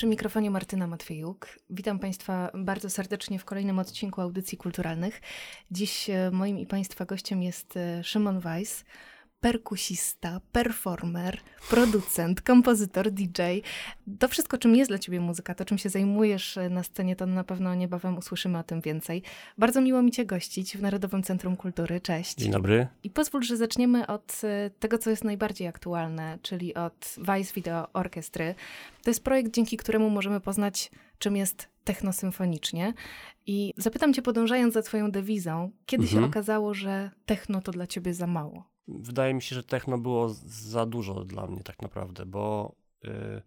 Przy mikrofonie Martyna Matwiejuk. Witam Państwa bardzo serdecznie w kolejnym odcinku Audycji Kulturalnych. Dziś e, moim i Państwa gościem jest e, Szymon Weiss, perkusista, performer, producent, kompozytor, DJ. To wszystko, czym jest dla Ciebie muzyka, to czym się zajmujesz e, na scenie, to na pewno niebawem usłyszymy o tym więcej. Bardzo miło mi Cię gościć w Narodowym Centrum Kultury. Cześć. Dzień dobry. I pozwól, że zaczniemy od e, tego, co jest najbardziej aktualne, czyli od Vice Video Orkestry. To jest projekt, dzięki któremu możemy poznać, czym jest technosymfonicznie. I zapytam cię, podążając za twoją dewizą, kiedy się Mhm. okazało, że techno to dla ciebie za mało? Wydaje mi się, że techno było za dużo dla mnie tak naprawdę, bo y,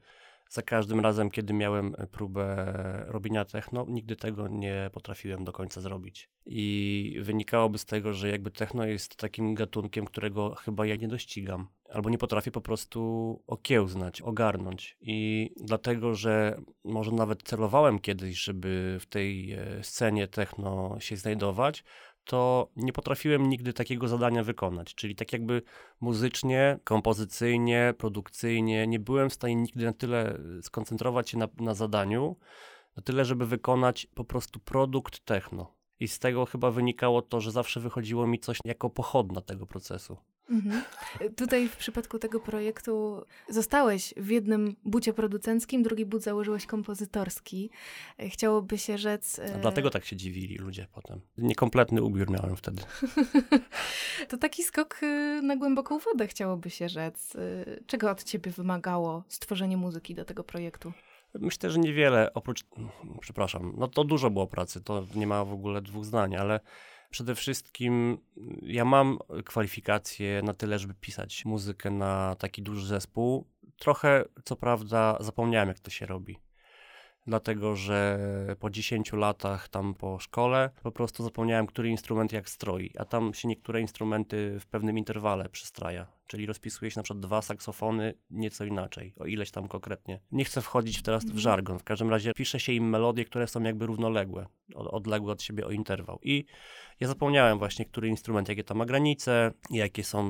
za każdym razem, kiedy miałem próbę robienia techno, nigdy tego nie potrafiłem do końca zrobić. I wynikałoby z tego, że jakby techno jest takim gatunkiem, którego chyba ja nie dościgam. Albo nie potrafię po prostu okiełznać, ogarnąć. I dlatego, że może nawet celowałem kiedyś, żeby w tej e, scenie techno się znajdować, to nie potrafiłem nigdy takiego zadania wykonać. Czyli tak jakby muzycznie, kompozycyjnie, produkcyjnie nie byłem w stanie nigdy na tyle skoncentrować się na, na zadaniu, na tyle, żeby wykonać po prostu produkt techno. I z tego chyba wynikało to, że zawsze wychodziło mi coś jako pochodna tego procesu. Mhm. Tutaj w przypadku tego projektu zostałeś w jednym bucie producenckim, drugi but założyłeś kompozytorski. E, Chciałoby się rzec... A e, dlatego tak się dziwili ludzie potem. Niekompletny ubiór miałem wtedy. To taki skok na głęboką wodę, chciałoby się rzec. Czego od ciebie wymagało stworzenie muzyki do tego projektu? Myślę, że niewiele, oprócz, przepraszam, no to dużo było pracy, to nie ma w ogóle dwóch zdań, ale przede wszystkim ja mam kwalifikacje na tyle, żeby pisać muzykę na taki duży zespół. Trochę, co prawda, zapomniałem, jak to się robi. Dlatego, że po 10 latach tam po szkole po prostu zapomniałem, który instrument jak stroi, a tam się niektóre instrumenty w pewnym interwale przystraja. Czyli rozpisuje się na przykład dwa saksofony nieco inaczej, o ileś tam konkretnie. Nie chcę wchodzić teraz w żargon, w każdym razie pisze się im melodie, które są jakby równoległe, od- odległe od siebie o interwał. I ja zapomniałem właśnie, który instrument, jakie to ma granice, jakie są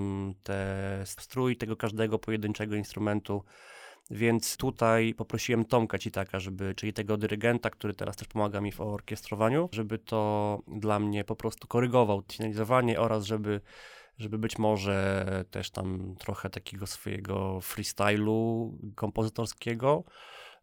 te strój tego każdego pojedynczego instrumentu. Więc tutaj poprosiłem Tomka Citaka, żeby, czyli tego dyrygenta, który teraz też pomaga mi w orkiestrowaniu, żeby to dla mnie po prostu korygował finalizowanie oraz żeby, żeby być może też tam trochę takiego swojego freestylu kompozytorskiego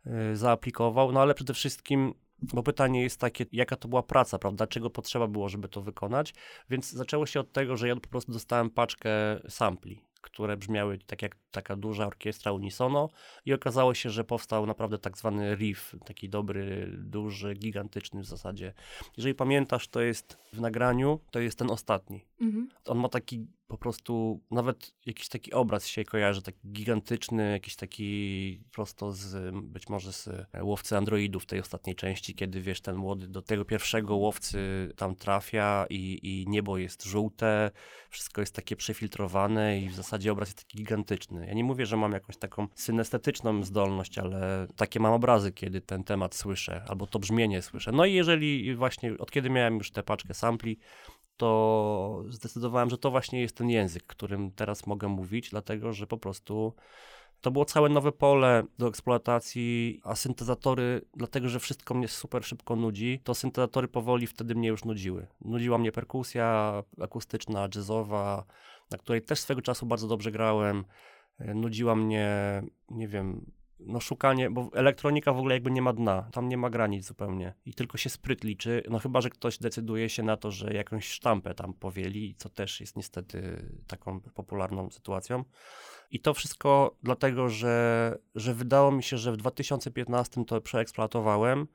y, zaaplikował. No ale przede wszystkim, bo pytanie jest takie, jaka to była praca, prawda? Czego potrzeba było, żeby to wykonać? Więc zaczęło się od tego, że ja po prostu dostałem paczkę sampli które brzmiały tak jak taka duża orkiestra unisono i okazało się, że powstał naprawdę tak zwany riff, taki dobry, duży, gigantyczny w zasadzie. Jeżeli pamiętasz, to jest w nagraniu, to jest ten ostatni. Mhm. On ma taki po prostu, nawet jakiś taki obraz się kojarzy, taki gigantyczny, jakiś taki prosto z, być może z łowcy androidów tej ostatniej części, kiedy wiesz, ten młody do tego pierwszego łowcy tam trafia i, i niebo jest żółte, wszystko jest takie przefiltrowane i w zasadzie obraz jest taki gigantyczny. Ja nie mówię, że mam jakąś taką synestetyczną zdolność, ale takie mam obrazy, kiedy ten temat słyszę, albo to brzmienie słyszę. No i jeżeli właśnie, od kiedy miałem już tę paczkę sampli, to zdecydowałem, że to właśnie jest ten język, którym teraz mogę mówić, dlatego że po prostu to było całe nowe pole do eksploatacji, a syntezatory, dlatego że wszystko mnie super szybko nudzi, to syntezatory powoli wtedy mnie już nudziły. Nudziła mnie perkusja akustyczna, jazzowa, na której też swego czasu bardzo dobrze grałem. Nudziła mnie, nie wiem, no szukanie, bo elektronika w ogóle jakby nie ma dna, tam nie ma granic zupełnie i tylko się spryt liczy, no chyba, że ktoś decyduje się na to, że jakąś sztampę tam powieli, co też jest niestety taką popularną sytuacją. I to wszystko dlatego, że, że wydało mi się, że w 2015 to przeeksploatowałem,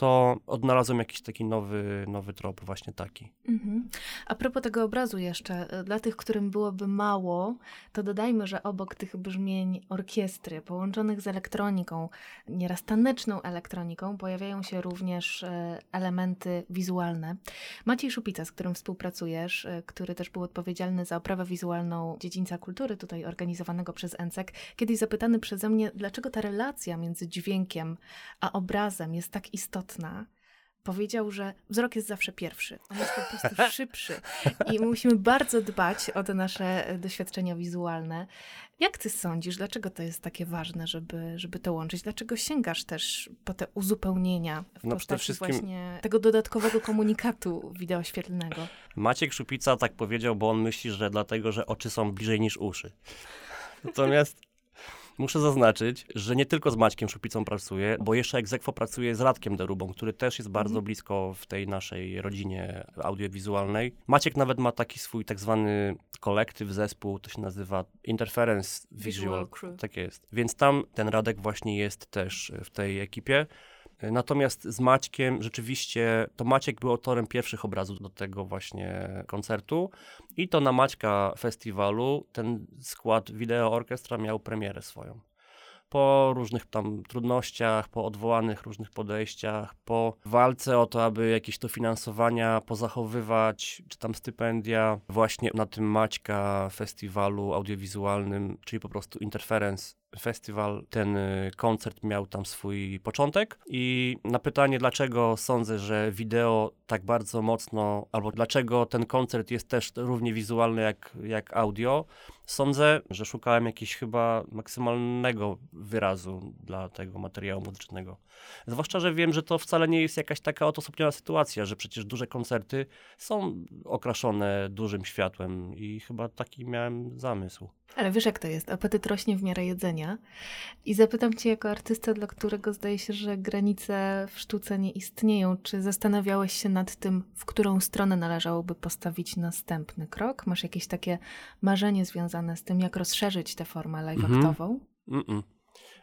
to odnalazłem jakiś taki nowy, nowy trop, właśnie taki. Mhm. A propos tego obrazu jeszcze, e, dla tych, którym byłoby mało, to dodajmy, że obok tych brzmień orkiestry połączonych z elektroniką, nieraz taneczną elektroniką, pojawiają się również e, elementy wizualne. Maciej Szupica, z którym współpracujesz, e, który też był odpowiedzialny za oprawę wizualną dziedzińca kultury, tutaj organizowanego przez ENCEK, kiedyś zapytany przeze mnie, dlaczego ta relacja między dźwiękiem a obrazem jest tak istotna, powiedział, że wzrok jest zawsze pierwszy. On jest po prostu szybszy. I musimy bardzo dbać o te nasze doświadczenia wizualne. Jak ty sądzisz, dlaczego to jest takie ważne, żeby, żeby to łączyć? Dlaczego sięgasz też po te uzupełnienia w no, postaci wszystkim... właśnie tego dodatkowego komunikatu wideoświetlnego? Maciek Szupica tak powiedział, bo on myśli, że dlatego, że oczy są bliżej niż uszy. Natomiast Muszę zaznaczyć, że nie tylko z Maćkiem Szupicą pracuję, bo jeszcze egzekwo pracuję z Radkiem Derubą, który też jest bardzo mhm. blisko w tej naszej rodzinie audiowizualnej. Maciek nawet ma taki swój tak zwany kolektyw, zespół, to się nazywa Interference Visual. Visual Crew. Tak jest. Więc tam ten Radek właśnie jest też w tej ekipie. Natomiast z Maćkiem rzeczywiście, to Maciek był autorem pierwszych obrazów do tego właśnie koncertu i to na Maćka festiwalu ten skład Wideo Orkiestra miał premierę swoją. Po różnych tam trudnościach, po odwołanych różnych podejściach, po walce o to, aby jakieś dofinansowania pozachowywać, czy tam stypendia, właśnie na tym Maćka festiwalu audiowizualnym, czyli po prostu Interference. Festiwal, ten y, koncert miał tam swój początek i na pytanie, dlaczego sądzę, że wideo tak bardzo mocno, albo dlaczego ten koncert jest też równie wizualny jak, jak audio, sądzę, że szukałem jakiegoś chyba maksymalnego wyrazu dla tego materiału muzycznego. Zwłaszcza, że wiem, że to wcale nie jest jakaś taka odosobniona sytuacja, że przecież duże koncerty są okraszone dużym światłem i chyba taki miałem zamysł. Ale wiesz, jak to jest? Apetyt rośnie w miarę jedzenia. I zapytam cię jako artysta, dla którego zdaje się, że granice w sztuce nie istnieją, czy zastanawiałeś się nad tym, w którą stronę należałoby postawić następny krok? Masz jakieś takie marzenie związane z tym, jak rozszerzyć tę formę live-aktową? Mm -mm.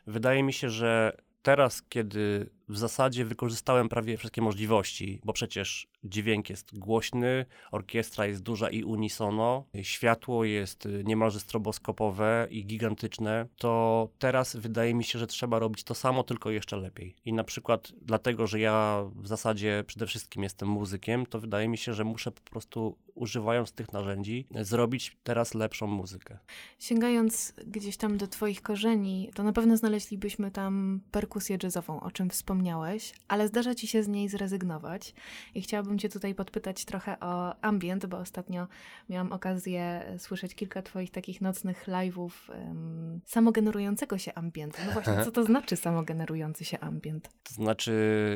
Wydaje mi się, że teraz, kiedy w zasadzie wykorzystałem prawie wszystkie możliwości, bo przecież dźwięk jest głośny, orkiestra jest duża i unisono, światło jest y, niemalże stroboskopowe i gigantyczne, to teraz wydaje mi się, że trzeba robić to samo, tylko jeszcze lepiej. I na przykład dlatego, że ja w zasadzie przede wszystkim jestem muzykiem, to wydaje mi się, że muszę po prostu używając tych narzędzi zrobić teraz lepszą muzykę. Sięgając gdzieś tam do twoich korzeni, to na pewno znaleźlibyśmy tam perkusję jazzową, o czym wspomniałem wspomniałeś, ale zdarza ci się z niej zrezygnować. I chciałabym cię tutaj podpytać trochę o ambient, bo ostatnio miałam okazję słyszeć kilka twoich takich nocnych live'ów um, samogenerującego się ambientu. No właśnie, co to znaczy samogenerujący się ambient? To znaczy,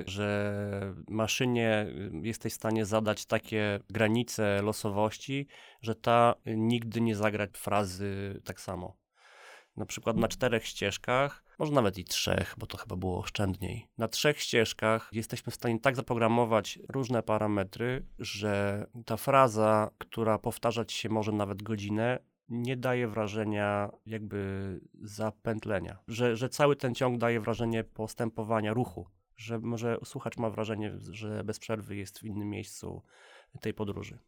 że maszynie jesteś w stanie zadać takie granice losowości, że ta nigdy nie zagra frazy tak samo. Na przykład na czterech ścieżkach może nawet i trzech, bo to chyba było oszczędniej. Na trzech ścieżkach jesteśmy w stanie tak zaprogramować różne parametry, że ta fraza, która powtarzać się może nawet godzinę, nie daje wrażenia jakby zapętlenia, że, że cały ten ciąg daje wrażenie postępowania ruchu, że może słuchacz ma wrażenie, że bez przerwy jest w innym miejscu tej podróży.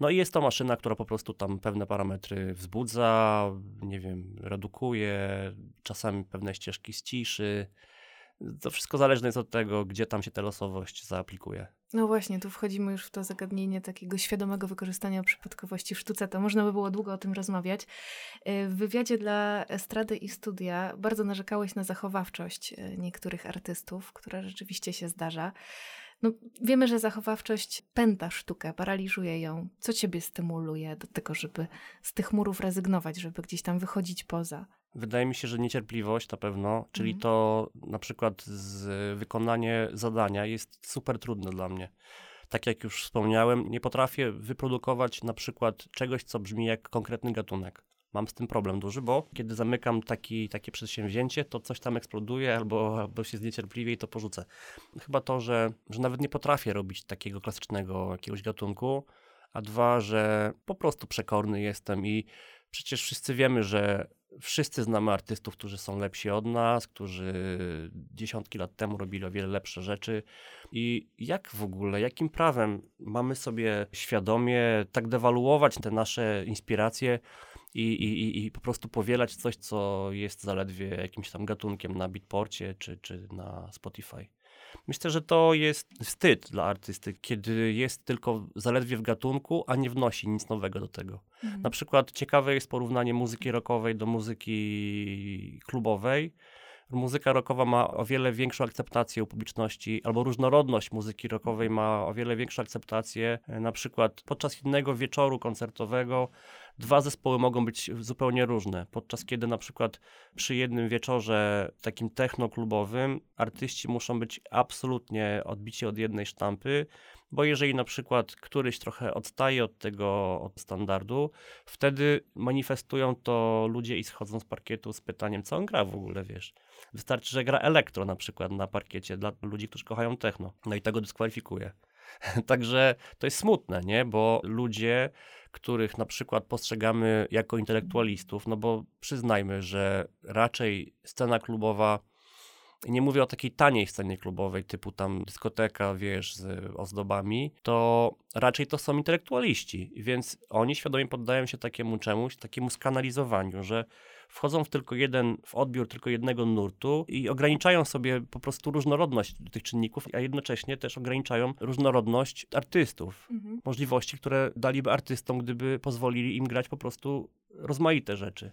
No i jest to maszyna, która po prostu tam pewne parametry wzbudza, nie wiem, redukuje, czasami pewne ścieżki ściszy. To wszystko zależne jest od tego, gdzie tam się ta losowość zaaplikuje. No właśnie, tu wchodzimy już w to zagadnienie takiego świadomego wykorzystania przypadkowości w sztuce. To można by było długo o tym rozmawiać. Y, w wywiadzie dla Estrady i Studia bardzo narzekałeś na zachowawczość y, niektórych artystów, która rzeczywiście się zdarza. No, wiemy, że zachowawczość pęta sztukę, paraliżuje ją. Co ciebie stymuluje do tego, żeby z tych murów rezygnować, żeby gdzieś tam wychodzić poza? Wydaje mi się, że niecierpliwość na pewno, czyli mhm. to na przykład wykonanie zadania jest super trudne dla mnie. Tak jak już wspomniałem, nie potrafię wyprodukować na przykład czegoś, co brzmi jak konkretny gatunek. Mam z tym problem duży, bo kiedy zamykam taki, takie przedsięwzięcie, to coś tam eksploduje albo, albo się zniecierpliwie i to porzucę. Chyba to, że, że nawet nie potrafię robić takiego klasycznego jakiegoś gatunku, a dwa, że po prostu przekorny jestem i przecież wszyscy wiemy, że wszyscy znamy artystów, którzy są lepsi od nas, którzy dziesiątki lat temu robili o wiele lepsze rzeczy. I jak w ogóle, jakim prawem mamy sobie świadomie tak dewaluować te nasze inspiracje i, i, i po prostu powielać coś, co jest zaledwie jakimś tam gatunkiem na Beatporcie czy, czy na Spotify? Myślę, że to jest wstyd dla artysty, kiedy jest tylko zaledwie w gatunku, a nie wnosi nic nowego do tego. Mhm. Na przykład ciekawe jest porównanie muzyki rockowej do muzyki klubowej. Muzyka rockowa ma o wiele większą akceptację u publiczności, albo różnorodność muzyki rockowej ma o wiele większą akceptację. Na przykład podczas innego wieczoru koncertowego dwa zespoły mogą być zupełnie różne, podczas kiedy na przykład przy jednym wieczorze takim technoklubowym artyści muszą być absolutnie odbici od jednej sztampy, bo jeżeli na przykład któryś trochę odstaje od tego od standardu, wtedy manifestują to ludzie i schodzą z parkietu z pytaniem, co on gra w ogóle, wiesz. Wystarczy, że gra elektro na przykład na parkiecie dla ludzi, którzy kochają techno. No i tego dyskwalifikuje. Także to jest smutne, nie? Bo ludzie których na przykład postrzegamy jako intelektualistów, no bo przyznajmy, że raczej scena klubowa nie mówię o takiej taniej scenie klubowej, typu tam dyskoteka, wiesz, z ozdobami, to raczej to są intelektualiści, więc oni świadomie poddają się takiemu czemuś, takiemu skanalizowaniu, że wchodzą w tylko jeden, w odbiór tylko jednego nurtu i ograniczają sobie po prostu różnorodność tych czynników, a jednocześnie też ograniczają różnorodność artystów. Mhm. Możliwości, które daliby artystom, gdyby pozwolili im grać po prostu rozmaite rzeczy.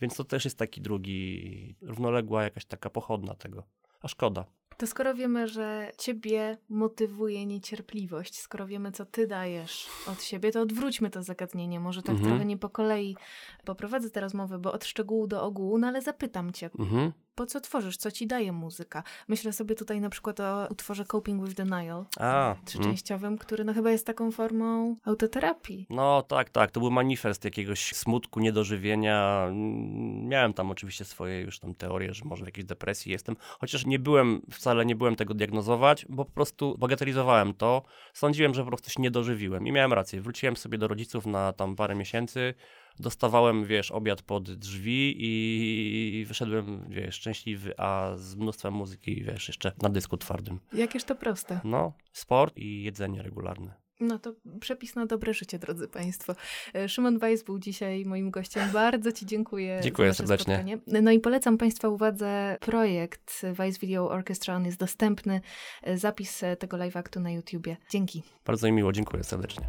Więc to też jest taki drugi, równoległa jakaś taka pochodna tego. A szkoda. To skoro wiemy, że ciebie motywuje niecierpliwość, skoro wiemy, co ty dajesz od siebie, to odwróćmy to zagadnienie. Może tak mhm. trochę nie po kolei poprowadzę tę rozmowę, bo od szczegółu do ogółu, no ale zapytam cię. Mhm po co tworzysz, co ci daje muzyka. Myślę sobie tutaj na przykład o utworze Coping with Denial, A, trzyczęściowym, mm. który no chyba jest taką formą autoterapii. No tak, tak, to był manifest jakiegoś smutku, niedożywienia. Miałem tam oczywiście swoje już tam teorie, że może w jakiejś depresji jestem, chociaż nie byłem, wcale nie byłem tego diagnozować, bo po prostu bagatelizowałem to. Sądziłem, że po prostu się nie dożywiłem i miałem rację. Wróciłem sobie do rodziców na tam parę miesięcy, dostawałem, wiesz, obiad pod drzwi i wyszedłem, wiesz, szczęśliwy, a z mnóstwem muzyki, wiesz, jeszcze na dysku twardym. Jakież to proste. No, sport i jedzenie regularne. No to przepis na dobre życie, drodzy Państwo. E, Szymon Weiss był dzisiaj moim gościem. Bardzo Ci dziękuję. Dziękuję serdecznie. Spotkanie. No i polecam Państwa uwadze projekt Weiss Video Orchestra. On jest dostępny. E, zapis tego live aktu na YouTubie. Dzięki. Bardzo mi miło, dziękuję serdecznie.